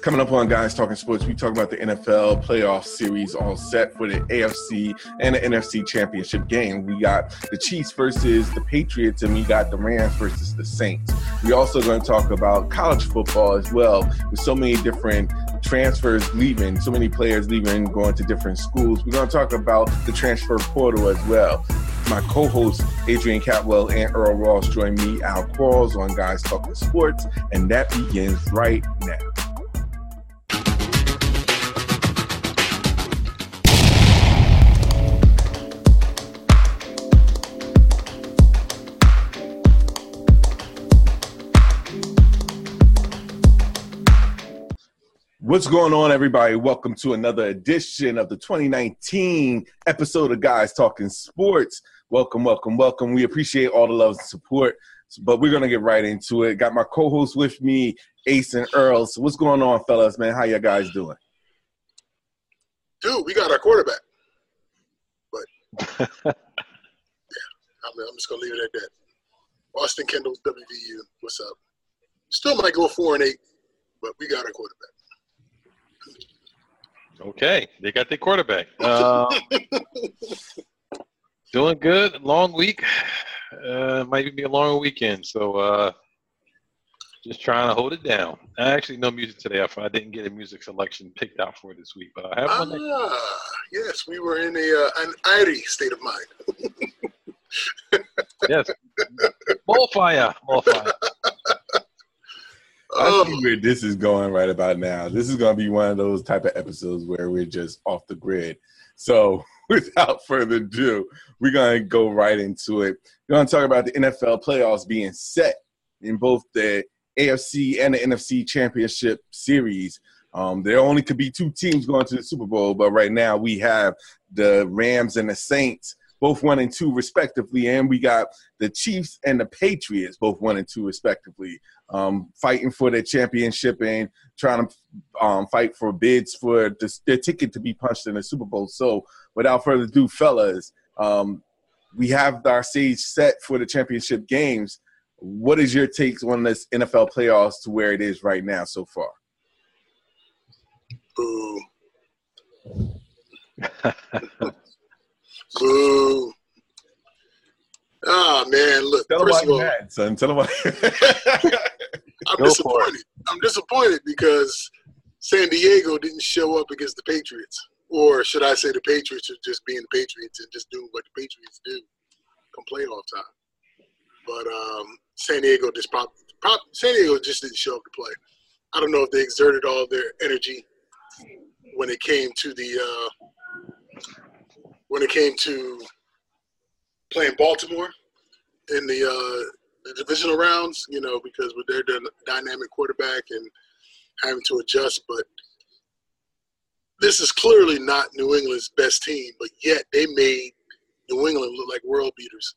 Coming up on Guys Talking Sports, we talk about the NFL playoff series all set for the AFC and the NFC championship game. We got the Chiefs versus the Patriots, and we got the Rams versus the Saints. We're also going to talk about college football as well, with so many different transfers leaving, so many players leaving, going to different schools. We're going to talk about the transfer portal as well. My co-hosts Adrian Catwell and Earl Ross join me, Al Qualls, on Guys Talking Sports, and that begins right now. What's going on, everybody? Welcome to another edition of the 2019 episode of Guys Talking Sports. Welcome, welcome, welcome. We appreciate all the love and support, but we're gonna get right into it. Got my co-host with me, Ace and Earl. So, what's going on, fellas? Man, how you guys doing? Dude, we got our quarterback, but yeah, I'm, I'm just gonna leave it at that. Austin Kendall, WVU. What's up? Still might go four and eight, but we got our quarterback. Okay, they got their quarterback. Um, doing good. Long week. Uh, might be a long weekend. So uh, just trying to hold it down. I actually no music today. I, I didn't get a music selection picked out for this week, but I have one. Ah, yes, we were in a uh, an airy state of mind. yes, ball fire, ball fire. I see where this is going right about now. This is going to be one of those type of episodes where we're just off the grid. So, without further ado, we're going to go right into it. We're going to talk about the NFL playoffs being set in both the AFC and the NFC championship series. Um, there only could be two teams going to the Super Bowl, but right now we have the Rams and the Saints both one and two respectively, and we got the Chiefs and the Patriots both one and two respectively, um, fighting for their championship and trying to um, fight for bids for the, their ticket to be punched in the Super Bowl. So, without further ado, fellas, um, we have our stage set for the championship games. What is your takes on this NFL playoffs to where it is right now so far? Boo. Boo. Oh man, look. Tell them of all, mad, son. Tell them why. I'm Go disappointed. I'm disappointed because San Diego didn't show up against the Patriots, or should I say, the Patriots are just being the Patriots and just doing what the Patriots do come playoff time. But um, San Diego just pop, pop, San Diego just didn't show up to play. I don't know if they exerted all their energy when it came to the uh, when it came to playing Baltimore in the uh, the divisional rounds, you know, because with their dynamic quarterback and having to adjust. But this is clearly not New England's best team, but yet they made New England look like world beaters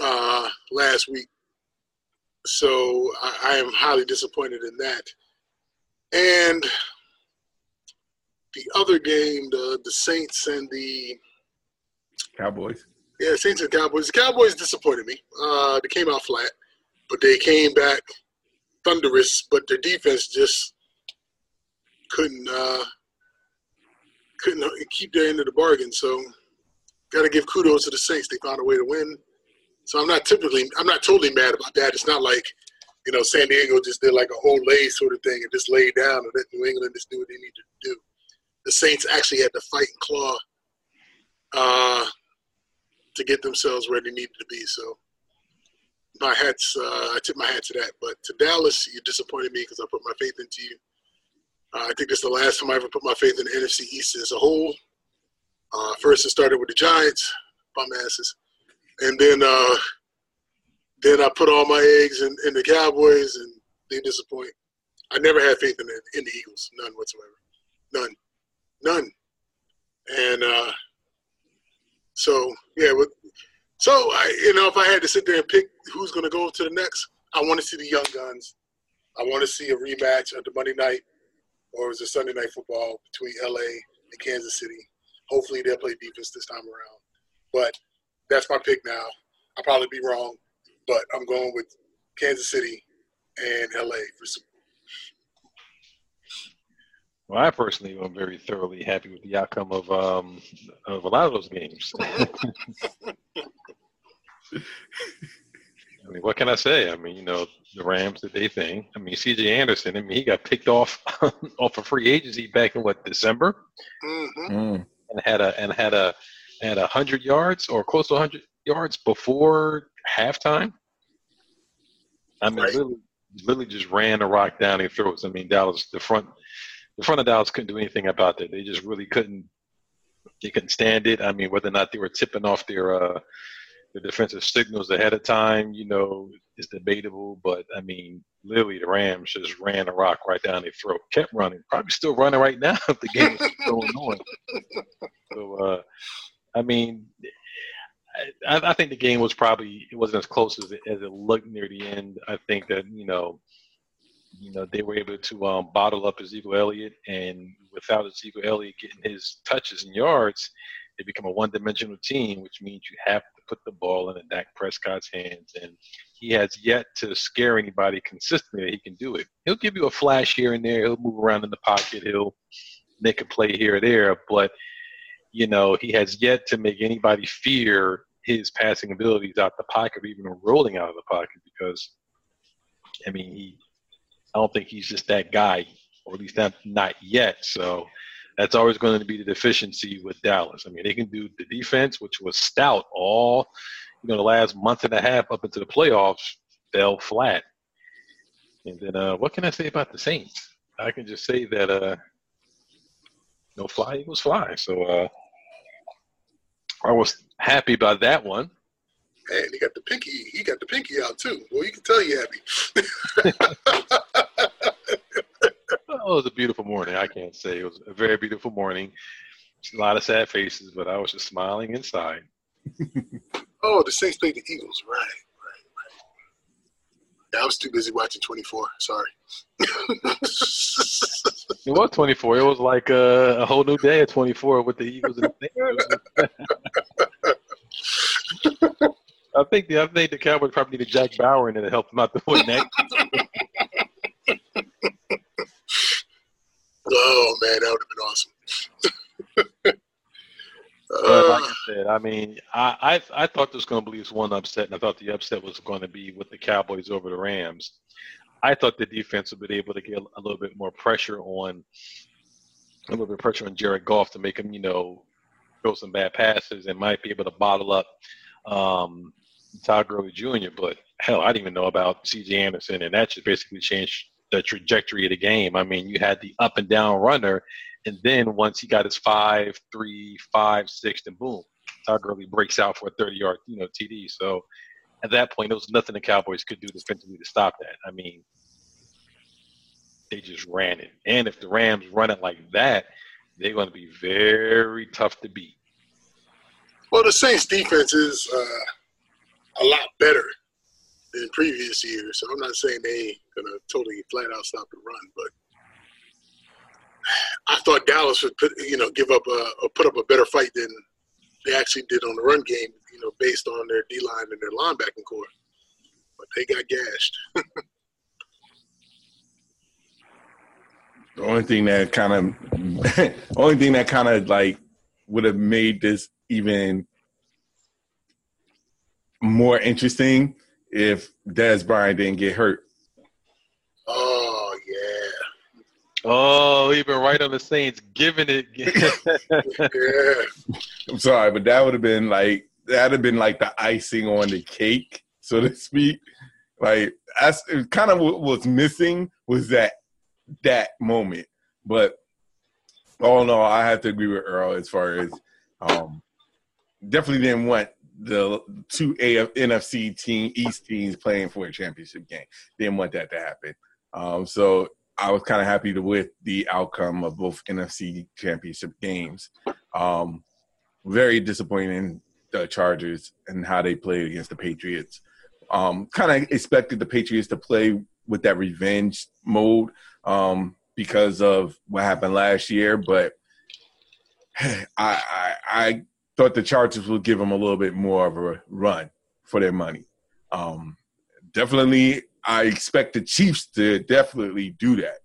uh, last week. So I, I am highly disappointed in that. And the other game, the the Saints and the Cowboys. Yeah, Saints and Cowboys. The Cowboys disappointed me. Uh, they came out flat, but they came back thunderous. But their defense just couldn't uh, couldn't keep their end of the bargain. So, got to give kudos to the Saints. They found a way to win. So I'm not typically, I'm not totally mad about that. It's not like, you know, San Diego just did like a whole lay sort of thing and just laid down and let New England just do what they needed to do. The Saints actually had to fight and claw uh, to get themselves where they needed to be. So my hats, uh, I tip my hat to that. But to Dallas, you disappointed me because I put my faith into you. Uh, I think this is the last time I ever put my faith in the NFC East as a whole. Uh, first, it started with the Giants, bum asses, and then uh, then I put all my eggs in, in the Cowboys, and they disappoint. I never had faith in the, in the Eagles, none whatsoever, none, none. And uh, so yeah, so I, you know, if I had to sit there and pick who's going to go to the next, I want to see the young guns. I want to see a rematch of the Monday night or was it Sunday night football between LA and Kansas City. Hopefully they'll play defense this time around. But that's my pick now. I'll probably be wrong, but I'm going with Kansas City and LA for Super Well, I personally am very thoroughly happy with the outcome of um, of a lot of those games. I mean, what can I say? I mean, you know, the Rams did their thing. I mean, C.J. Anderson. I mean, he got picked off off of free agency back in what December, Mm-hmm. Mm. and had a and had a had a hundred yards or close to hundred yards before halftime. I mean, Right. literally, literally just ran the rock down their throats. I mean, Dallas, the front, the front of Dallas couldn't do anything about it. They just really couldn't. They couldn't stand it. I mean, whether or not they were tipping off their uh, their defensive signals ahead of time, you know, is debatable. But I mean, literally, the Rams just ran the rock right down their throat. Kept running, probably still running right now if the game is going on. So, uh, I mean, I, I think the game was probably it wasn't as close as it, as it looked near the end. I think that you know, you know, they were able to um, bottle up Ezekiel Elliott, and without Ezekiel Elliott getting his touches and yards, they become a one-dimensional team, which means you have to put the ball in Dak Prescott's hands, and he has yet to scare anybody consistently that he can do it. He'll give you a flash here and there. He'll move around in the pocket. He'll make a play here or there, but you know, he has yet to make anybody fear his passing abilities out the pocket or even rolling out of the pocket because, I mean, he, I don't think he's just that guy, or at least not, not yet. So that's always going to be the deficiency with Dallas. I mean, they can do the defense, which was stout all, you know, the last month and a half up into the playoffs, fell flat. And then, uh, what can I say about the Saints? I can just say that, uh, no fly eagles fly. So, uh, I was happy about that one. And he got the pinky. He got the pinky out too. Well, you can tell you happy. Oh, it was a beautiful morning. I can't say it was a very beautiful morning. A lot of sad faces, but I was just smiling inside. Oh, the Saints played the Eagles. Right, right, right. I was too busy watching 24. Sorry. It was 24. It was like a, a whole new day at 24 with the Eagles and the Saints. I think the I think the Cowboys probably needed Jack Bauer in it to help them out to win that. Oh man, that would have been awesome. But like Uh, I said, I mean, I, I I thought there was going to be at least one upset, and I thought the upset was going to be with the Cowboys over the Rams. I thought the defense would be able to get a little bit more pressure on a little bit of pressure on Jared Goff to make him, you know, throw some bad passes and might be able to bottle up um, Todd Gurley Jr. But hell, I didn't even know about C.J. Anderson, and that just basically changed the trajectory of the game. I mean, you had the up and down runner, and then once he got his five, three, five, six, and boom, Todd Gurley breaks out for a 30-yard, you know, TD. So at that point, there was nothing the Cowboys could do defensively to stop that. I mean, they just ran it, and if the Rams run it like that, they're going to be very tough to beat. well, the Saints defense is uh, a lot better than previous years. So I'm not saying they gonna totally flat out stop the run, but I thought Dallas would put you know give up a put up a better fight than they actually did on the run game. You know, based on their D line and their linebacking corps, but they got gashed. The only thing that kind of, only thing that kind of like would have made this even more interesting if Dez Bryant didn't get hurt. Oh yeah, Oh, he been right on the Saints, giving it. yeah. I'm sorry, but that would have been like that'd have been like the icing on the cake, so to speak. Like that's kind of what was missing was that that moment. But all in all, I have to agree with Earl as far as um, definitely didn't want the two AF, NFC team East teams playing for a championship game. Didn't want that to happen. Um, so I was kind of happy with the outcome of both NFC championship games. Um, very disappointing the Chargers and how they played against the Patriots. Um, kind of expected the Patriots to play with that revenge mode um, because of what happened last year, but I, I, I thought the Chargers would give them a little bit more of a run for their money. Um, definitely, I expect the Chiefs to definitely do that.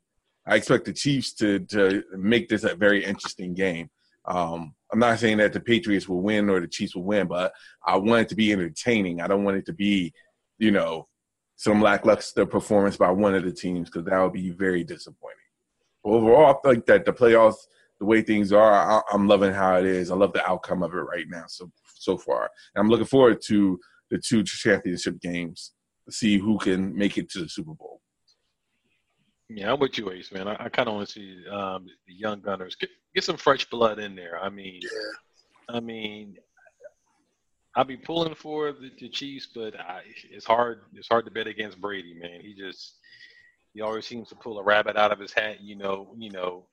I expect the Chiefs to to make this a very interesting game. Um, I'm not saying that the Patriots will win or the Chiefs will win, but I want it to be entertaining. I don't want it to be, you know, some lackluster performance by one of the teams because that would be very disappointing. Overall, I think that the playoffs, the way things are, I, I'm loving how it is. I love the outcome of it right now. So so far, and I'm looking forward to the two championship games see who can make it to the Super Bowl. Yeah, I'm with you, Ace, man. I, I kind of want to see um, the young gunners get, get some fresh blood in there. I mean, Yeah. I mean, I'll be pulling for the, the Chiefs, but I, it's hard. It's hard to bet against Brady, man. He just he always seems to pull a rabbit out of his hat. You know, you know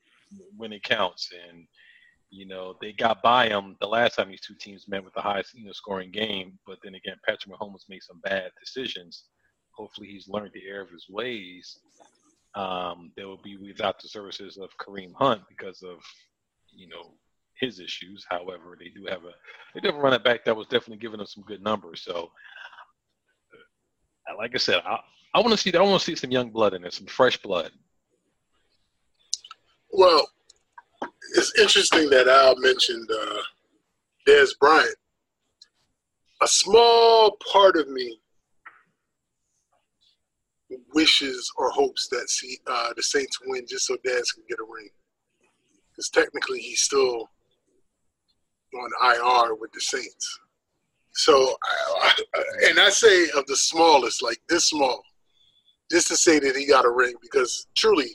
when it counts, and you know they got by him the last time these two teams met with the highest you know scoring game. But then again, Patrick Mahomes made some bad decisions. Hopefully, he's learned the error of his ways. Um, they will be without the services of Kareem Hunt because of you know his issues. However, they do have a they have a running back that was definitely giving them some good numbers. So, uh, like I said, I, I want to see I want to see some young blood in there, some fresh blood. Well, it's interesting that Al mentioned uh, Dez Bryant. A small part of me wishes or hopes that see, uh, the Saints win just so Dez can get a ring. Because technically, he's still on IR with the Saints. So, I, I, and I say of the smallest, like this small, just to say that he got a ring, because truly,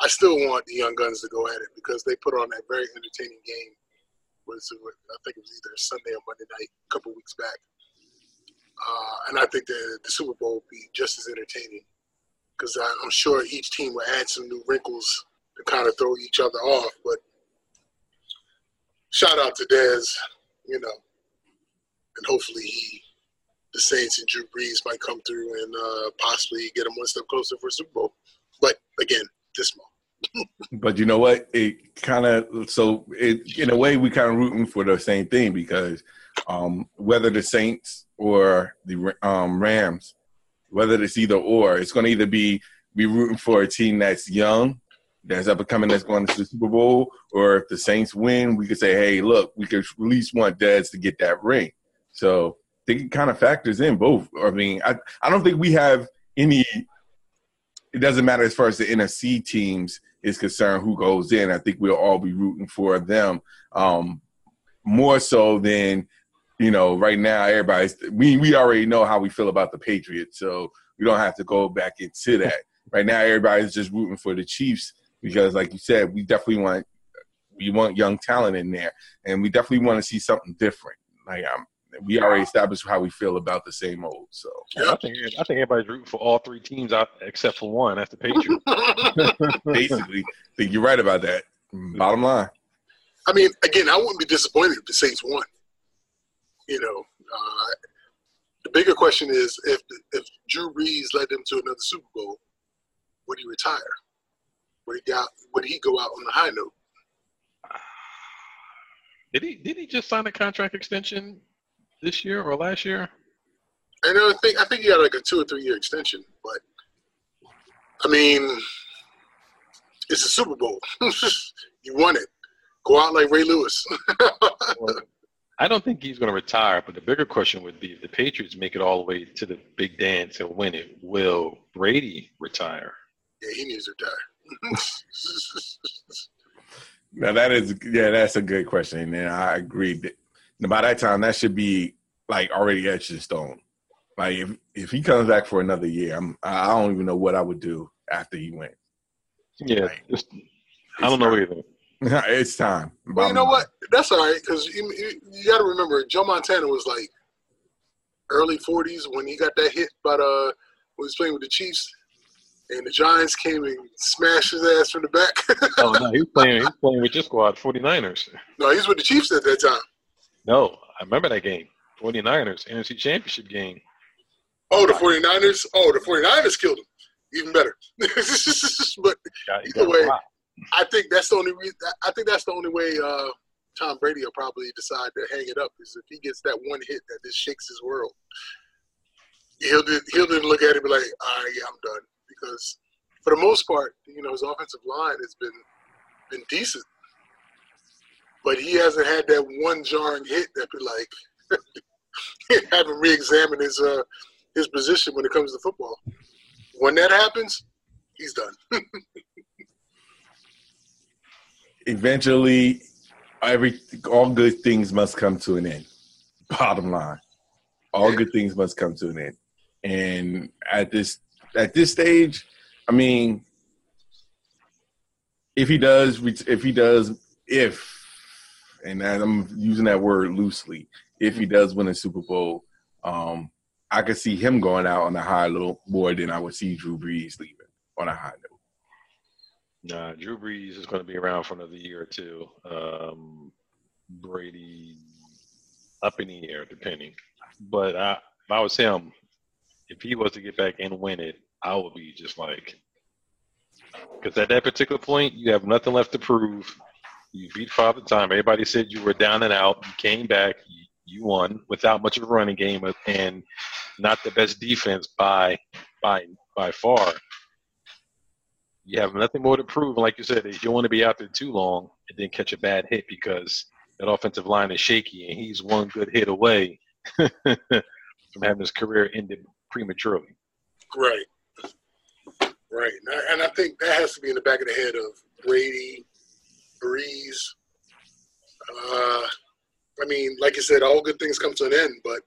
I still want the young guns to go at it because they put on that very entertaining game. Was I think it was either Sunday or Monday night a couple weeks back, uh, and I think the the Super Bowl will be just as entertaining because I'm sure each team will add some new wrinkles to kind of throw each other off. But shout out to Dez, you know, and hopefully he, the Saints and Drew Brees might come through and uh, possibly get him one step closer for Super Bowl. But again, this small. But you know what? It kind of so it in a way we kind of rooting for the same thing because um, whether the Saints or the um, Rams, whether it's either or, it's going to either be be rooting for a team that's young, that's up and coming, that's going to the Super Bowl, or if the Saints win, we could say, hey, look, we could at least want Dez to get that ring. So it kind of factors in both. I mean, I I don't think we have any. It doesn't matter as far as the NFC teams is concerned who goes in. I think we'll all be rooting for them um, more so than you know. Right now, everybody's we we already know how we feel about the Patriots, so we don't have to go back into that. Right now, everybody's just rooting for the Chiefs because, like you said, we definitely want we want young talent in there, and we definitely want to see something different. Like um, we already established how we feel about the same old. So I think I think everybody's rooting for all three teams out except for one. That's the Patriots. basically, I think you're right about that. Bottom line. I mean, again, I wouldn't be disappointed if the Saints won. You know, uh, the bigger question is if if Drew Brees led them to another Super Bowl, would he retire? Would he got, Would he go out on the high note? Did he did he just sign a contract extension this year or last year? I And I think I think he got like a two or three year extension, but I mean, it's a Super Bowl. you won it. Go out like Ray Lewis. Well, I don't think he's going to retire, but the bigger question would be if the Patriots make it all the way to the big dance and win it, will Brady retire? yeah, he needs to retire. Now that is yeah, that's a good question, and I agree. That by that time, that should be like already etched in stone. Like if if he comes back for another year, I'm I don't even know what I would do after he went. Yeah, Like, just, I don't know either. it's time. well, you know what? That's all right because you, you, you got to remember Joe Montana was like early 40s when he got that hit, but uh, when he was playing with the Chiefs, and the Giants came and smashed his ass from the back. Oh no, he's playing. He's playing with your squad, 49ers. no, he was with the Chiefs at that time. No, I remember that game, 49ers NFC Championship game. Oh, the 49ers. Oh, the 49ers killed him. Even better. but Either way. I think that's the only reason. I think that's the only way uh, Tom Brady will probably decide to hang it up is if he gets that one hit that just shakes his world. He'll he'll look at it and be like, "All right, yeah, I'm done." Because for the most part, you know, his offensive line has been been decent, but he hasn't had that one jarring hit that be like have him re-examine his uh, his position when it comes to football. When that happens, he's done. Eventually, every all good things must come to an end. Bottom line, all good things must come to an end. And at this at this stage, I mean, if he does, if he does, if and I'm using that word loosely, if he does win a Super Bowl, um, I could see him going out on a high little more than I would see Drew Brees leaving on a high note. Nah, Drew Brees is going to be around for another year or two. Um, Brady up in the air, depending. But I, if I was him, if he was to get back and win it, I would be just like, because at that particular point, you have nothing left to prove. You beat Father Time. Everybody said you were down and out. You came back. You, won without much of a running game and not the best defense by by by far. You have nothing more to prove. Like you said, you don't want to be out there too long and then catch a bad hit because that offensive line is shaky and he's one good hit away from having his career ended prematurely. Right. Right. And I think that has to be in the back of the head of Brady, Brees. Uh, I mean, like you said, all good things come to an end, but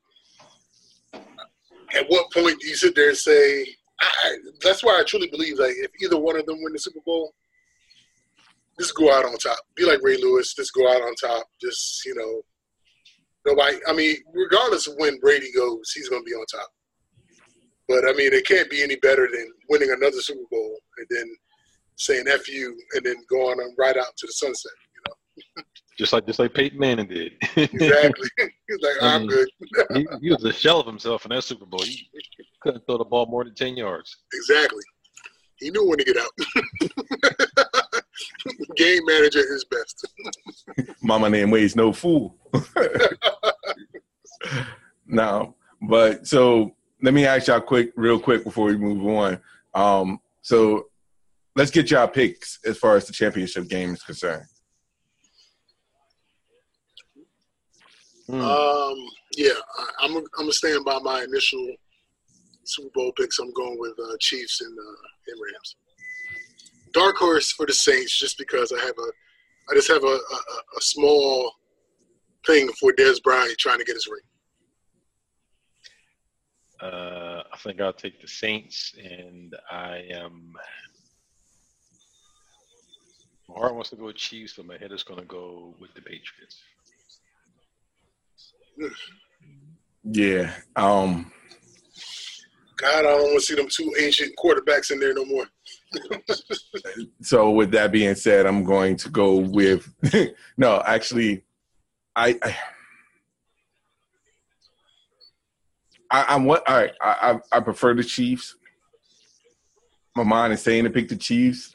at what point do you sit there and say, I, that's why I truly believe like if either one of them win the Super Bowl, just go out on top. Be like Ray Lewis, just go out on top. Just you know, nobody. I mean, regardless of when Brady goes, he's going to be on top. But I mean, it can't be any better than winning another Super Bowl and then saying "f you" and then going right out to the sunset. You know. Just like just like Peyton Manning did. exactly. He's like, I'm good. he, he, was a shell of himself in that Super Bowl. He couldn't throw the ball more than ten yards. Exactly. He knew when to get out. Game manager is best. Mama name weighs no fool. no, but so let me ask y'all quick, real quick before we move on. Um, so let's get y'all picks as far as the championship game is concerned. Mm. Um, yeah, I, am I'm gonna stand by my initial Super Bowl picks. I'm going with uh, Chiefs and uh, and Rams. Dark horse for the Saints, just because I have a, I just have a, a, a small thing for Dez Bryant trying to get his ring. Uh, I think I'll take the Saints, and I am. My heart wants to go with Chiefs, but my head is going to go with the Patriots. Yeah. Um, God, I don't want to see them two ancient quarterbacks in there no more. so, with that being said, I'm going to go with no. Actually, I, I I, am what all right. I, I, I prefer the Chiefs. My mind is saying to pick the Chiefs.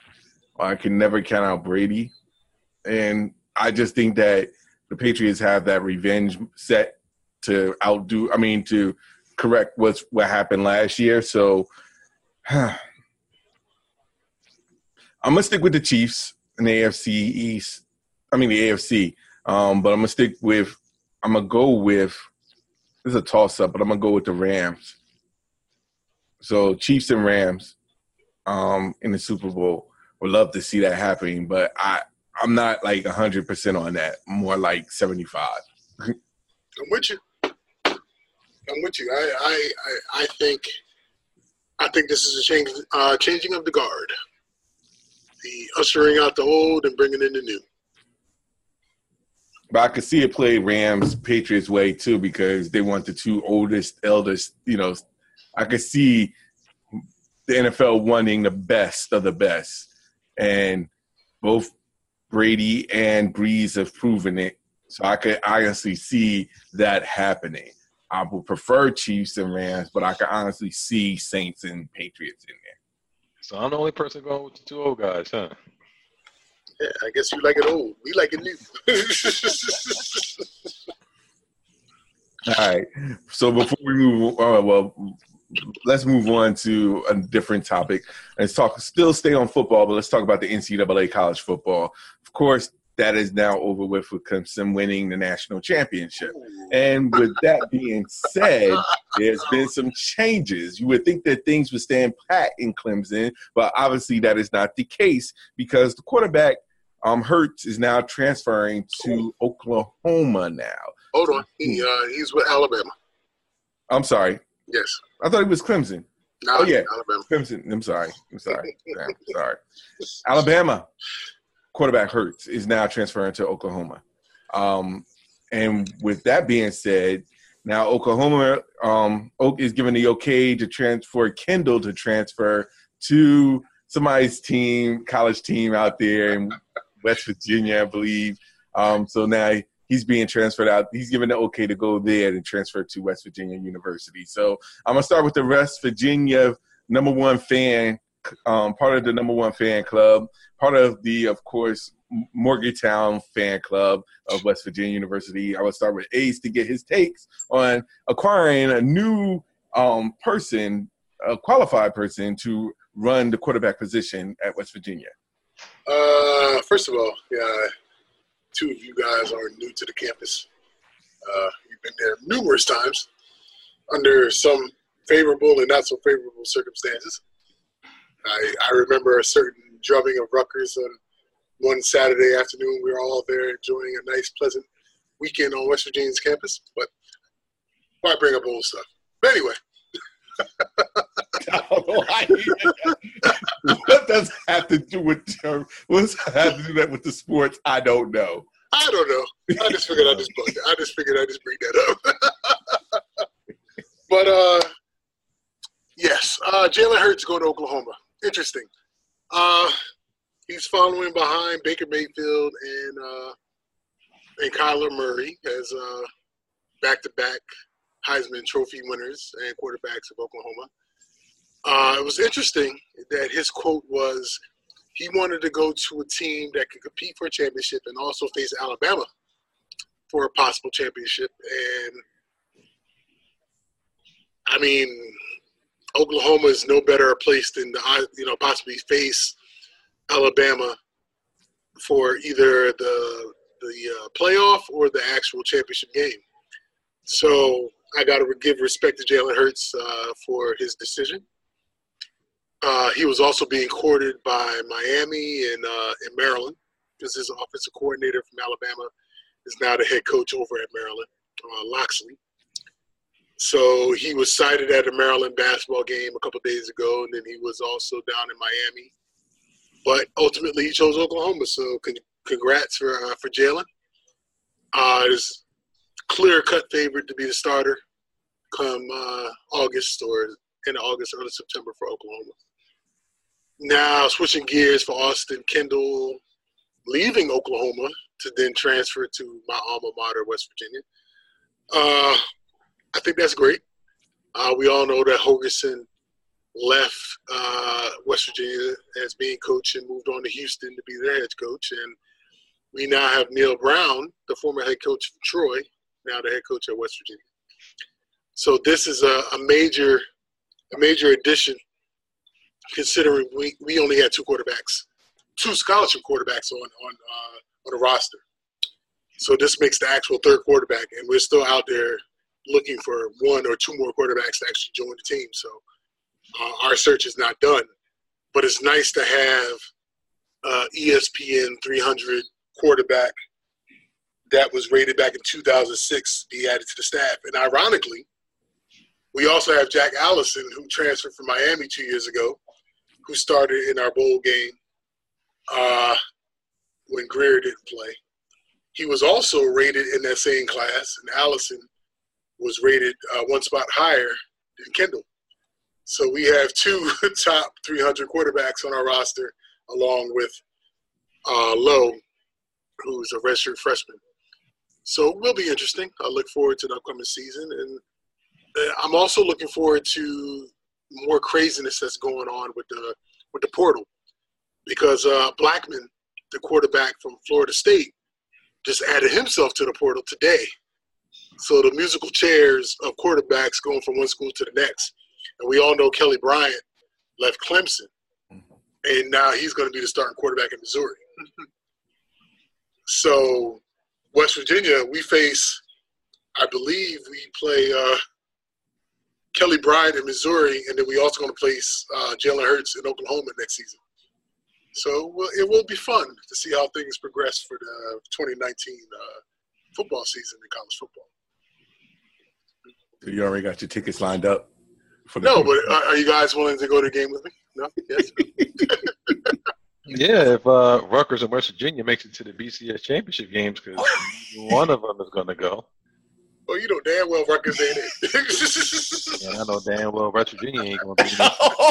I can never count out Brady, and I just think that the Patriots have that revenge set to outdo. I mean, to correct what's what happened last year. So huh. I'm gonna stick with the Chiefs in the AFC East. I mean the AFC. Um, but I'm gonna stick with. I'm gonna go with this is a toss up, but I'm gonna go with the Rams. So Chiefs and Rams um, in the Super Bowl. Would love to see that happening, but I I'm not like 100 percent on that. More like 75. I'm with you. I'm with you. I I I, I think I think this is a change uh, changing of the guard, the ushering out the old and bringing in the new. But I could see it play Rams Patriots way too because they want the two oldest, eldest. You know, I could see the NFL wanting the best of the best, and both Brady and Brees have proven it. So I could honestly see that happening. I would prefer Chiefs and Rams, but I could honestly see Saints and Patriots in there. So I'm the only person going with the two old guys, huh? Yeah, I guess you like it old. We like it new. All right. So before we move, uh, well, let's move on to a different topic. Let's talk. Still stay on football, but let's talk about the NCAA college football. Of course, that is now over with with Clemson winning the national championship. And with that being said, there's been some changes. You would think that things would stand pat in Clemson, but obviously that is not the case because the quarterback um, Hurts is now transferring to Oklahoma now. Hold on, he uh, he's with Alabama. I'm sorry. Yes. I thought he was Clemson. No, Oh, yeah. Alabama. Clemson. I'm sorry. I'm sorry. I'm sorry. Alabama quarterback Hurts is now transferring to Oklahoma. Um, and with that being said, now Oklahoma um, Oak is given the okay to transfer Kendall to transfer to somebody's team, college team out there in West Virginia, I believe. Um, so now he's being transferred out. He's given the okay to go there and transfer to West Virginia University. So I'm gonna start with the West Virginia number one fan, um, part of the number one fan club, part of the, of course, Morgantown fan club of West Virginia University. I will start with Ace to get his takes on acquiring a new um, person, a qualified person to run the quarterback position at West Virginia. Uh, first of all, yeah, two of you guys are new to the campus. Uh, you've been there numerous times under some favorable and not so favorable circumstances. I, I remember a certain drubbing of Rutgers on one Saturday afternoon. We were all there enjoying a nice, pleasant weekend on West Virginia's campus. But why bring up old stuff? But anyway, what does have to do with what does that have to do that with the sports? I don't know. I don't know. I just figured I just. I just figured I just bring that up. but uh, yes, uh, Jalen Hurts going to Oklahoma. Interesting. Uh, he's following behind Baker Mayfield and uh, and Kyler Murray as uh, back-to-back Heisman Trophy winners and quarterbacks of Oklahoma. Uh, it was interesting that his quote was he wanted to go to a team that could compete for a championship and also face Alabama for a possible championship. And I mean, Oklahoma is no better a place than to you know possibly face Alabama for either the the uh, playoff or the actual championship game. So I got to give respect to Jalen Hurts uh, for his decision. Uh, he was also being courted by Miami and uh, in Maryland because his offensive coordinator from Alabama is now the head coach over at Maryland, uh, Locksley. So he was sighted at a Maryland basketball game a couple days ago, and then he was also down in Miami. But ultimately, he chose Oklahoma. So con- congrats for uh, for Jalen. Uh, clear cut favorite to be the starter come uh, August or in August, early September for Oklahoma. Now switching gears for Austin Kendall, leaving Oklahoma to then transfer to my alma mater, West Virginia. Uh, I think that's great. Uh, we all know that Holgorsen left uh, West Virginia as being coach and moved on to Houston to be their head coach. And we now have Neal Brown, the former head coach of Troy, now the head coach at West Virginia. So this is a, a major, a major addition, considering we, we only had two quarterbacks, two scholarship quarterbacks on on uh, on the roster. So this makes the actual third quarterback, and we're still out there looking for one or two more quarterbacks to actually join the team. So uh, our search is not done, but it's nice to have uh, ESPN 300 quarterback that was rated back in 2006 be added to the staff. And ironically, we also have Jack Allison, who transferred from Miami two years ago, who started in our bowl game uh, when Grier didn't play. He was also rated in that same class, and Allison was rated uh, one spot higher than Kendall. So we have two top 300 quarterbacks on our roster, along with uh, Lowe, who's a redshirt freshman. So it will be interesting. I look forward to the upcoming season, and uh, I'm also looking forward to more craziness that's going on with the with the portal, because uh, Blackman, the quarterback from Florida State, just added himself to the portal today. So the musical chairs of quarterbacks going from one school to the next. And we all know Kelly Bryant left Clemson, and now he's going to be the starting quarterback in Missouri. so, West Virginia, we face, I believe we play uh, Kelly Bryant in Missouri, and then we also going to place uh, Jalen Hurts in Oklahoma next season. So well, it will be fun to see how things progress for the 2019 uh, football season in college football. So you already got your tickets lined up? For the no, but are, are, you guys willing to go to the game with me? No? Yes? yeah, if uh, Rutgers and West Virginia makes it to the BCS championship games, because one of them is going to go. Oh, you know damn well Rutgers ain't it. yeah, I know damn well West Virginia ain't gonna be.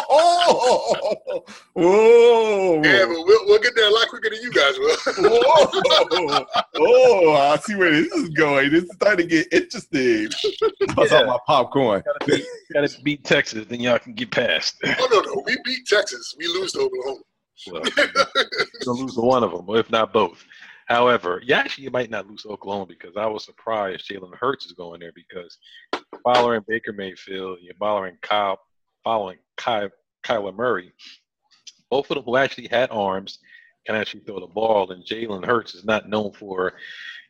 Whoa! Whoa! Yeah, but we'll, we'll get there a lot quicker than you guys will. Whoa! Oh, I see where this is going. This is starting to get interesting. Bust yeah. out my popcorn. Gotta, gotta beat Texas, then y'all can get past. Oh no, no, we beat Texas. We lose to Oklahoma. Well, we're gonna lose to one of them, if not both. However, yeah, actually, you might not lose Oklahoma because I was surprised Jalen Hurts is going there because following Baker Mayfield, you're following Kyle, following Kyle, Kyler Murray, both of them who actually had arms can actually throw the ball, and Jalen Hurts is not known for,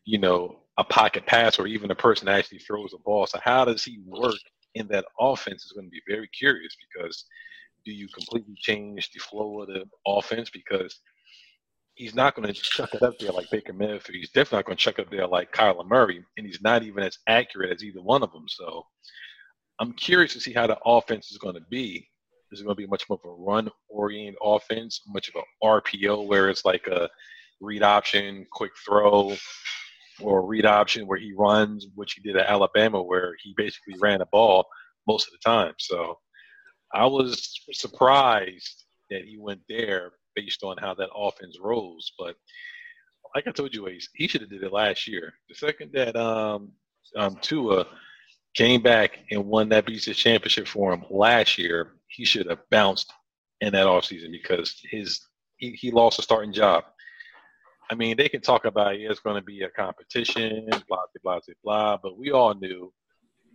you know, a pocket pass or even a person that actually throws the ball. So how does he work in that offense is going to be very curious because do you completely change the flow of the offense because – he's not going to chuck it up there like Baker Mayfield. He's definitely not going to chuck it up there like Kyler Murray, and he's not even as accurate as either one of them. So I'm curious to see how the offense is going to be. Is it going to be much more of a run-oriented offense, much of an RPO where it's like a read option, quick throw, or a read option where he runs, which he did at Alabama, where he basically ran the ball most of the time. So I was surprised that he went there based on how that offense rolls. But like I told you, Ace, he should have did it last year. The second that um, um, Tua came back and won that BCS championship for him last year, he should have bounced in that offseason because his he, he lost a starting job. I mean, they can talk about yeah, it's going to be a competition, blah, blah, blah, blah, but we all knew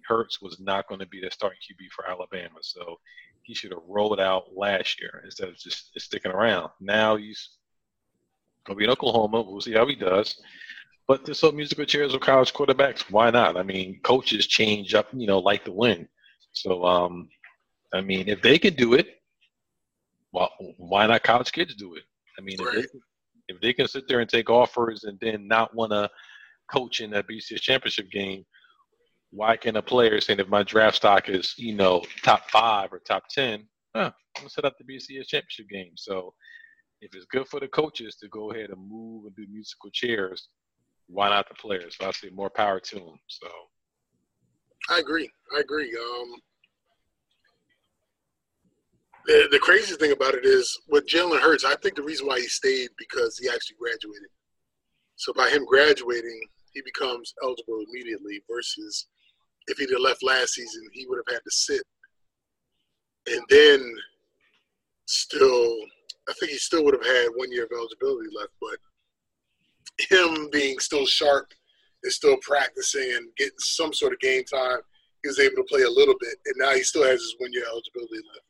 Hurts was not going to be the starting QB for Alabama. So he should have rolled out last year instead of just sticking around. Now he's going to be in Oklahoma. We'll see how he does. But there's some musical chairs with college quarterbacks. Why not? I mean, coaches change up, you know, like the wind. So, um, I mean, if they can do it, well, why not college kids do it? I mean, if, they, if they can sit there and take offers and then not want to coach in that BCS championship game – why can a player saying if my draft stock is you know top five or top ten, huh, I'm gonna set up the BCS championship game. So if it's good for the coaches to go ahead and move and do musical chairs, why not the players? So I say more power to them. So I agree. I agree. Um, the, the craziest thing about it is with Jalen Hurts, I think the reason why he stayed because he actually graduated. So by him graduating, he becomes eligible immediately versus if he'd have left last season, he would have had to sit. And then still, I think he still would have had one year of eligibility left. But him being still sharp and still practicing and getting some sort of game time, he was able to play a little bit. And now he still has his one year eligibility left.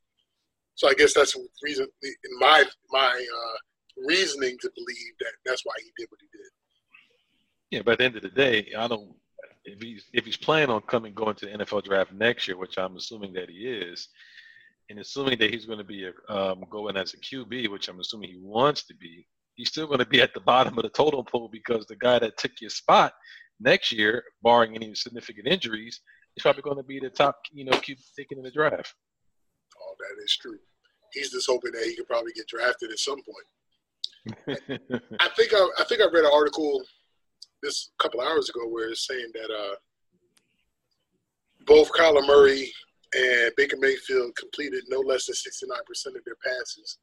So I guess that's the reason, in my my uh, reasoning, to believe that that's why he did what he did. Yeah, but at the end of the day, I don't if he's if he's planning on coming going to the NFL draft next year, which I'm assuming that he is, and assuming that he's going to be a, um, going as a QB, which I'm assuming he wants to be, he's still going to be at the bottom of the totem pole because the guy that took your spot next year, barring any significant injuries, is probably going to be the top, you know, QB taken in the draft. Oh, that is true. He's just hoping that he could probably get drafted at some point. I think I, I think I read an article this a couple hours ago where it's saying that uh, both Kyler Murray and Baker Mayfield completed no less than 69% of their passes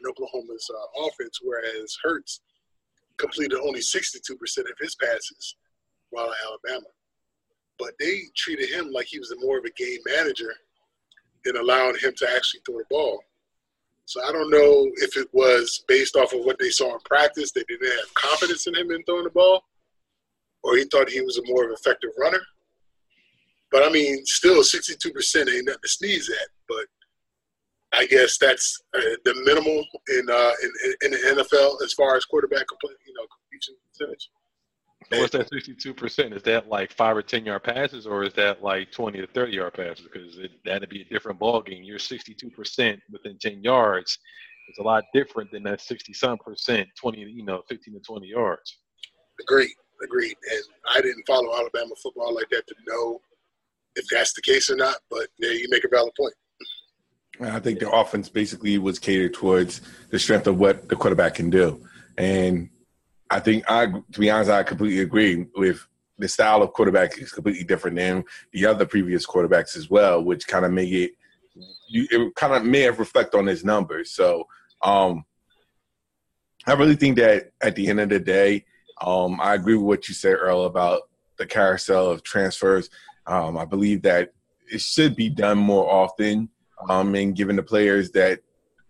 in Oklahoma's uh, offense, whereas Hurts completed only 62% of his passes while at Alabama. But they treated him like he was more of a game manager and allowing him to actually throw the ball. So I don't know if it was based off of what they saw in practice. They didn't have confidence in him in throwing the ball, or he thought he was a more effective runner. But I mean, still, sixty-two percent ain't nothing to sneeze at. But I guess that's uh, the minimal in, uh, in in the NFL as far as quarterback complete, you know, completion percentage. So what's that sixty-two percent? Is that like five or ten yard passes, or is that like twenty to thirty yard passes? Because it, that'd be a different ball game. You're sixty-two percent within ten yards. It's a lot different than that sixty-some percent, twenty, you know, fifteen to twenty yards. Agreed, agreed. And I didn't follow Alabama football like that to know if that's the case or not. But yeah, you make a valid point. I think the offense basically was catered towards the strength of what the quarterback can do, and I think I, to be honest, I completely agree with the style of quarterback is completely different than the other previous quarterbacks as well, which kind of make it you it kind of may have reflect on his numbers. So um I really think that at the end of the day, um, I agree with what you said, Earl, about the carousel of transfers. Um, I believe that it should be done more often, um, and given the players that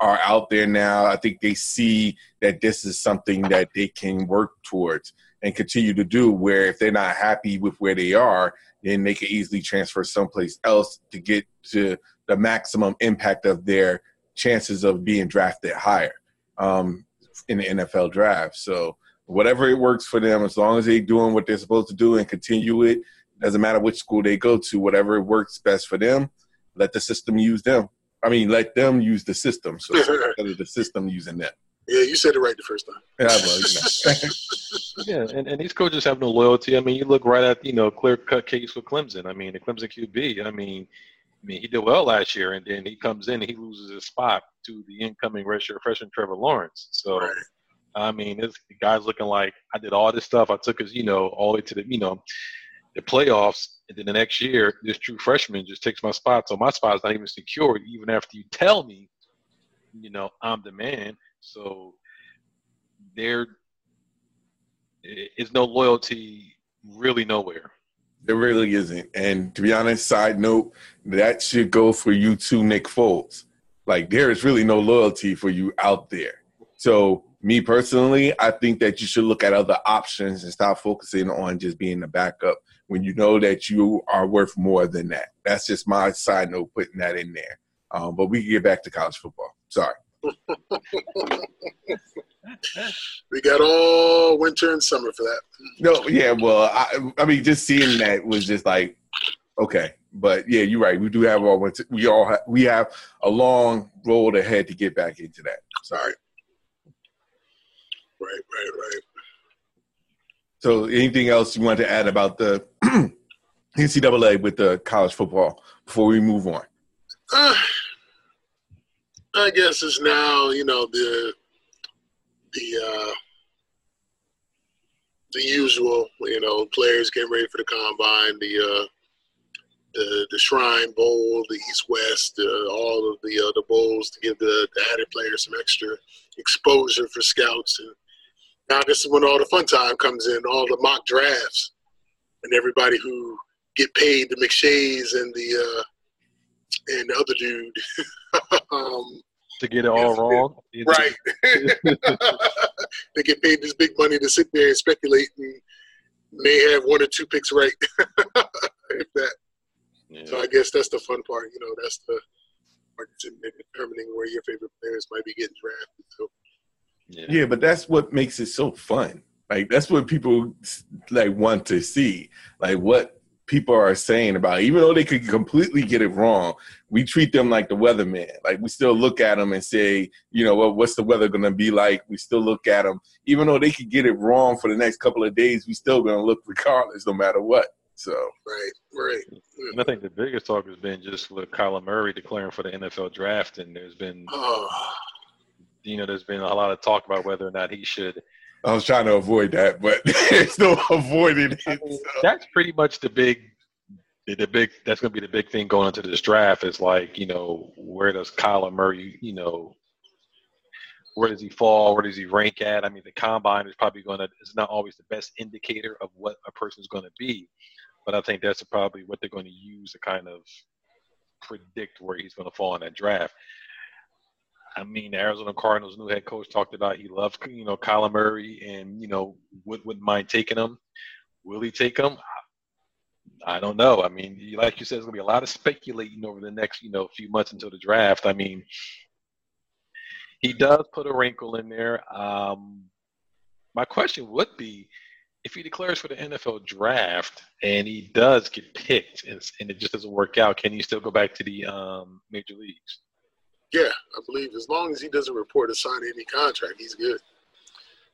are out there now, I think they see that this is something that they can work towards and continue to do. Where if they're not happy with where they are, then they can easily transfer someplace else to get to the maximum impact of their chances of being drafted higher um, in the NFL draft. So whatever it works for them, as long as they're doing what they're supposed to do and continue it, doesn't matter which school they go to, whatever works best for them, let the system use them. I mean, let them use the system. So instead of the system using them. Yeah, you said it right the first time. Yeah, well, you yeah, and, and these coaches have no loyalty. I mean, you look right at you know clear cut case with Clemson. I mean, the Clemson QB. I mean, I mean he did well last year, and then he comes in and he loses his spot to the incoming redshirt freshman Trevor Lawrence. So. Right. I mean, this guy's looking like I did all this stuff. I took his, you know, all the way to the, you know, the playoffs, and then the next year, this true freshman just takes my spot. So my spot is not even secured, even after you tell me, you know, I'm the man. So there is no loyalty really nowhere. There really isn't. And to be honest, side note, that should go for you too, Nick Foles. Like there is really no loyalty for you out there. So me personally, I think that you should look at other options and stop focusing on just being the backup when you know that you are worth more than that. That's just my side note putting that in there. Um, but we can get back to college football. Sorry. we got all winter and summer for that. No, yeah, well, I, I mean, just seeing that was just like, okay, but yeah, you're right. We do have all winter. We all have, we have a long road ahead to get back into that. Sorry. Right, right, right. So, anything else you want to add about the NCAA with the college football before we move on? Uh, I guess it's now you know the the uh, the usual you know players getting ready for the combine, the uh, the the Shrine Bowl, the East West, uh, all of the uh, the bowls to give the, the added players some extra exposure for scouts and now this is when all the fun time comes in, all the mock drafts, and everybody who get paid, the McShays and the uh, and the other dude. um, to get it all wrong, right? they get paid this big money to sit there and speculate, and may have one or two picks right, if that. Yeah. So I guess that's the fun part. You know, that's the part determining where your favorite players might be getting drafted. So yeah. yeah, but that's what makes it so fun. Like that's what people like want to see. Like what people are saying about it. even though they could completely get it wrong we treat them like the weatherman like we still look at them and say you know well, what's the weather going to be like we still look at them even though they could get it wrong for the next couple of days we still going to look regardless no matter what so right right and i think the biggest talk has been just with kyler murray declaring for the nfl draft and there's been oh you know, there's been a lot of talk about whether or not he should. I was trying to avoid that, but it's still avoiding it. I mean, so. That's pretty much the big, the big. That's going to be the big thing going into this draft. Is like, you know, where does Kyler Murray, you know, where does he fall? Where does he rank at? I mean, the combine is probably going to It's not always the best indicator of what a person's going to be, but I think that's probably what they're going to use to kind of predict where he's going to fall in that draft. I mean, the Arizona Cardinals' new head coach talked about he loves, you know, Kyler Murray and, you know, would, wouldn't mind taking him. Will he take him? I don't know. I mean, like you said, there's gonna be a lot of speculating over the next, you know, few months until the draft. I mean, he does put a wrinkle in there. Um, my question would be, if he declares for the NFL draft and he does get picked and, and it just doesn't work out, can he still go back to the um, major leagues? Yeah, I believe as long as he doesn't report or sign any contract, he's good.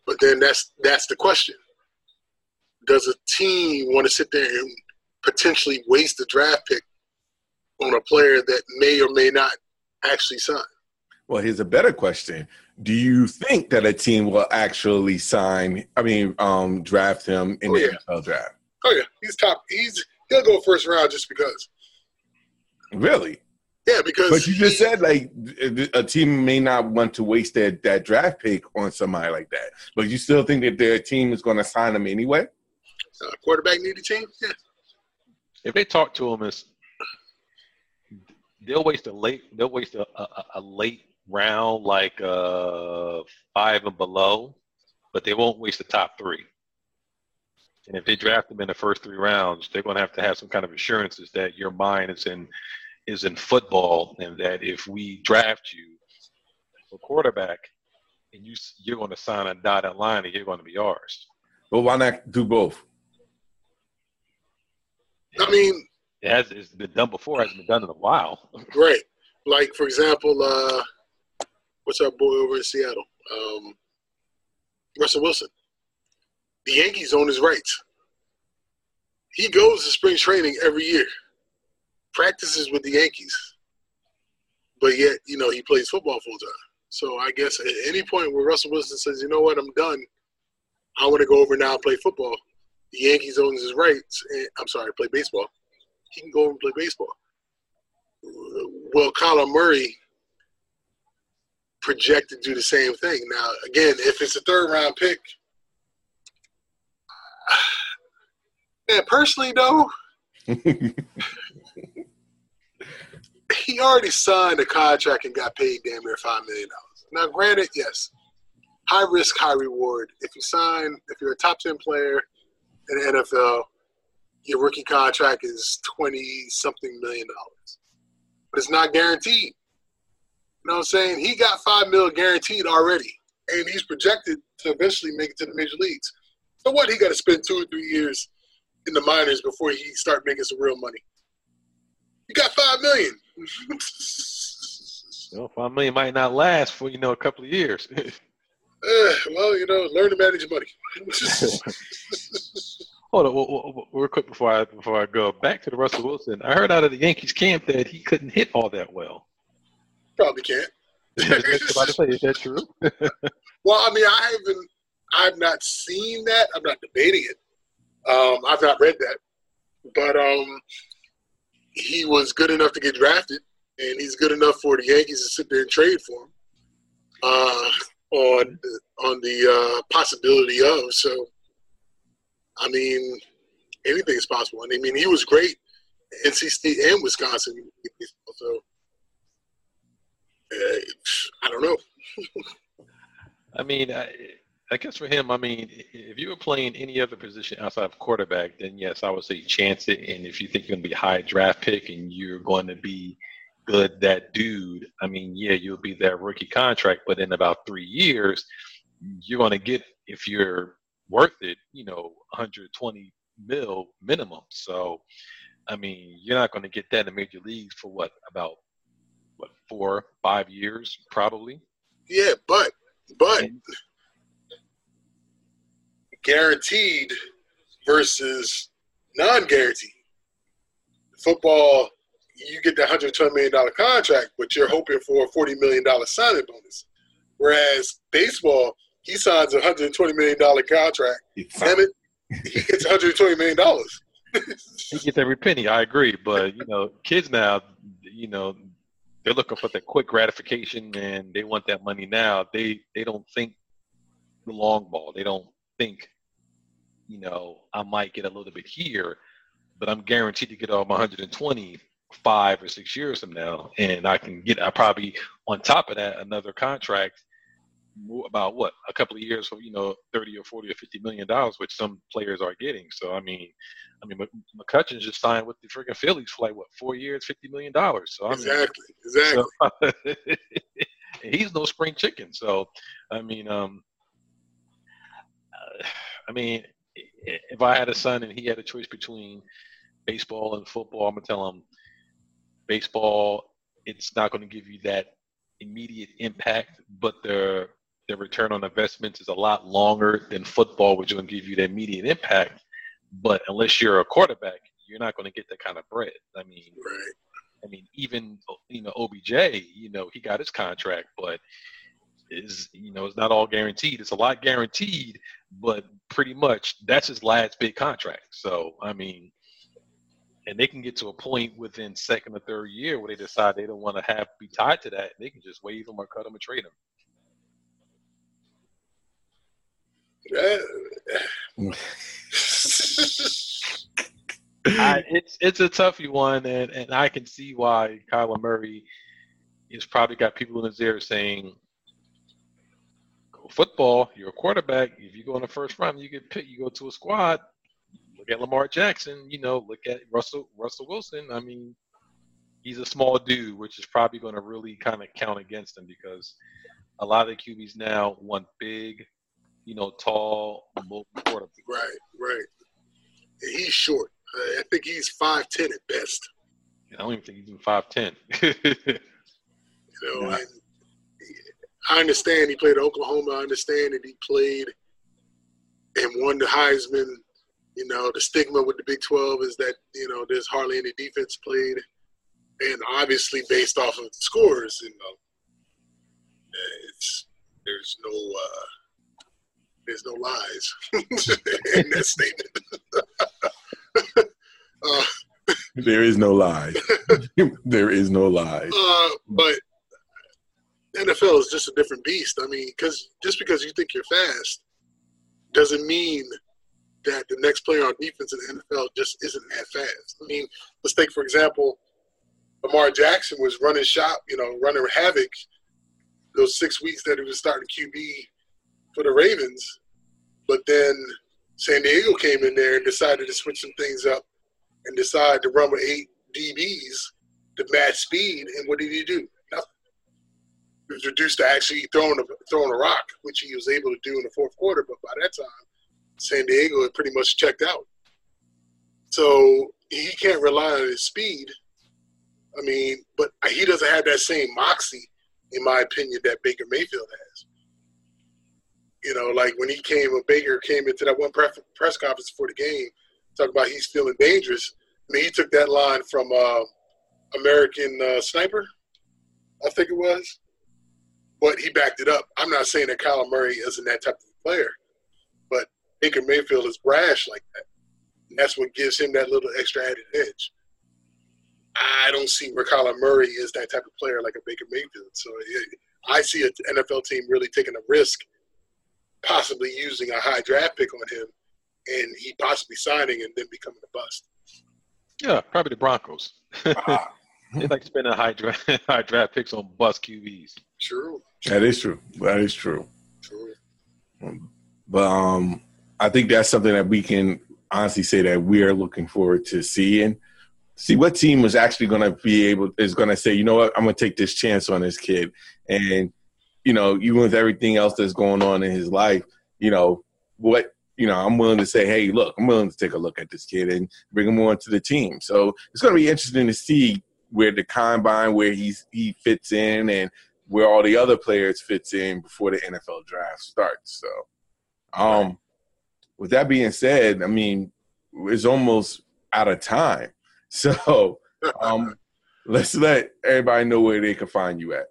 But then that's that's the question. Does a team want to sit there and potentially waste a draft pick on a player that may or may not actually sign? Well, here's a better question. Do you think that a team will actually sign, I mean, um, draft him in Oh, the yeah. NFL draft? Oh yeah, he's top. He's he'll go first round just because. Really? Yeah, because But you just he- said like a team may not want to waste their, that draft pick on somebody like that, but you still think that their team is going to sign him anyway. uh, quarterback needy team. Yeah, If they talk to him, as they'll waste a late, they'll waste a, a, a late round like uh, five and below, but they won't waste the top three. And if they draft them in the first three rounds, they're going to have to have some kind of assurances that your mind is in is in football, and that if we draft you for quarterback, and you you're going to sign a dotted line, and you're going to be ours. But why not do both? I mean, It has it's been done before, hasn't been done in a while. right. Like for example, uh, what's our boy over in Seattle? Um, Russell Wilson. The Yankees own his rights. He goes to spring training every year, practices with the Yankees, but yet you know he plays football full time. So I guess at any point where Russell Wilson says, "You know what, I'm done. I want to go over now and play football," the Yankees owns his rights. And, I'm sorry, play baseball. He can go over and play baseball. Will Kyler Murray project to do the same thing. Now, again, if it's a third round pick, man, personally though, he already signed a contract and got paid damn near five million dollars. Now, granted, yes, high risk, high reward. If you sign, if you're a top ten player in the NFL, your rookie contract is twenty something million dollars, but it's not guaranteed. You know what I'm saying? He got five mil guaranteed already, and he's projected to eventually make it to the major leagues. So what? He got to spend two or three years in the minors before he start making some real money. You got five million. You know, five million might not last for you know a couple of years. Uh, well, you know, learn to manage your money. Hold on, w- w- w- real quick before I before I go back to the Russell Wilson. I heard out of the Yankees camp that he couldn't hit all that well. Probably can't. Is that, about to say, is that true? Well, I mean, I haven't, I've not seen that. I'm not debating it. Um, I've not read that, but um, he was good enough to get drafted, and he's good enough for the Yankees to sit there and trade for him uh, on on the uh, possibility of. So, I mean, anything is possible. And I mean, he was great at NC State and Wisconsin. So, uh, I don't know. I mean, I guess for him, I mean, if you were playing any other position outside of quarterback, then yes, I would say chance it. And if you think you're going to be a high draft pick and you're going to be good, that dude, I mean, yeah, you'll be that rookie contract. But in about three years, you're going to get, if you're worth it, you know, 120 mil minimum. So, I mean, you're not going to get that in the major leagues for what, about what, four, five years, probably? Yeah, but but And- guaranteed versus non-guaranteed. Football, you get the hundred twenty million dollar contract, but you're hoping for a forty million dollar signing bonus. Whereas baseball, he signs a hundred twenty million dollar contract. Damn it, he gets one hundred twenty million dollars. he gets every penny. I agree, but you know, kids now, you know, they're looking for that quick gratification, and they want that money now. They they don't think the long ball. They don't think, you know, I might get a little bit here, but I'm guaranteed to get all my 120 five or six years from now, and I can get. I probably on top of that another contract about what a couple of years for you know thirty or forty or fifty million dollars, which some players are getting. So I mean, I mean McCutcheon just signed with the freaking Phillies for like what four years, fifty million dollars. So I mean, exactly, exactly. So, he's no spring chicken. So I mean, um, uh, I mean, if I had a son and he had a choice between baseball and football, I'm gonna tell him baseball. It's not going to give you that immediate impact, but the the return on investments is a lot longer than football, which is going to give you the immediate impact. But unless you're a quarterback, you're not going to get that kind of bread. I mean, right. I mean, even you know OBJ, you know, he got his contract, but is you know it's not all guaranteed. It's a lot guaranteed, but pretty much that's his last big contract. So I mean, and they can get to a point within second or third year where they decide they don't want to have be tied to that. They can just waive them or cut them or trade them. I, it's it's a toughy one, and, and I can see why Kyler Murray has probably got people in his ear saying, "Go football. You're a quarterback. If you go in the first round, you get picked. You go to a squad. Look at Lamar Jackson. You know, look at Russell Russell Wilson. I mean, he's a small dude, which is probably going to really kind of count against him because a lot of the QBs now want big, you know, tall, mobile quarterback. Right, right. And he's short. Uh, I think he's five ten at best. I don't even think he's even five ten. you know, yeah. I understand he played at Oklahoma. I understand that he played and won the Heisman you know, the stigma with the Big 12 is that, you know, there's hardly any defense played. And obviously, based off of the scores, you know, it's, there's no, uh, there's no lies in that statement. uh, there is no lies. there is no lies. Uh, but NFL is just a different beast. I mean, because just because you think you're fast doesn't mean – that the next player on defense in the NFL just isn't that fast. I mean, let's take for example, Lamar Jackson was running shop, you know, running havoc those six weeks that he was starting QB for the Ravens, but then San Diego came in there and decided to switch some things up and decided to run with eight DBs to match speed. And what did he do? Was reduced to actually throwing a, throwing a rock, which he was able to do in the fourth quarter. But by that time, San Diego had pretty much checked out. So he can't rely on his speed. I mean, but he doesn't have that same moxie, in my opinion, that Baker Mayfield has. You know, like when he came, when Baker came into that one press conference before the game, talking about he's feeling dangerous. I mean, he took that line from uh, American uh, Sniper, I think it was, but he backed it up. I'm not saying that Kyler Murray isn't that type of player, but Baker Mayfield is brash like that. And that's what gives him that little extra added edge. I don't see where Kyler Murray is that type of player like a Baker Mayfield. So it, I see an NFL team really taking a risk, possibly using a high draft pick on him, and he possibly signing and then becoming a bust. Yeah, probably the Broncos. Ah. they like spending high draft high draft picks on bust QBs. True. That is true. That is true. True. But um, I think that's something that we can honestly say that we are looking forward to seeing. See what team is actually going to be able is going to say, you know what, I'm going to take this chance on this kid, and you know, even with everything else that's going on in his life, you know, what you know, I'm willing to say, hey, look, I'm willing to take a look at this kid and bring him on to the team. So it's going to be interesting to see where the combine, where he's he fits in, and where all the other players fits in before the NFL draft starts. So, um, with that being said, I mean, it's almost out of time. So um, let's let everybody know where they can find you at.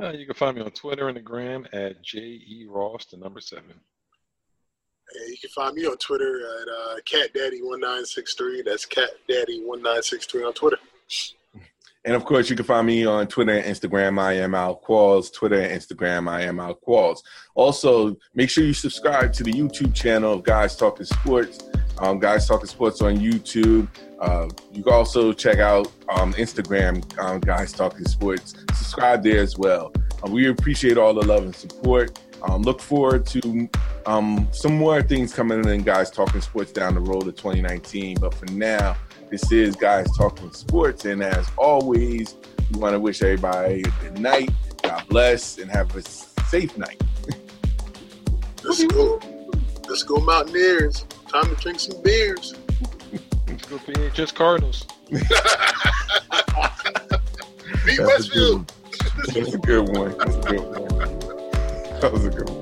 Uh, you can find me on Twitter and the gram at J.E. Ross, the number seven. And you can find me on Twitter at uh, CatDaddy1963. That's CatDaddy1963 on Twitter. And of course, you can find me on Twitter and Instagram. I am Al Qualls. Twitter and Instagram. I am Al Qualls. Also, make sure you subscribe to the YouTube channel of Guys Talking Sports. Um, Guys Talking Sports on YouTube. Uh, you can also check out um, Instagram, um, Guys Talking Sports. Subscribe there as well. Uh, we appreciate all the love and support. Um, look forward to um, some more things coming in, guys, talking sports down the road of 2019. But for now, this is Guys Talking Sports. And as always, we want to wish everybody a good night. God bless and have a safe night. Let's go. Let's go Mountaineers. Time to drink some beers. Let's go PHS Cardinals. Beat That's a Westfield. That's a good one. That's a good one. That was a good one.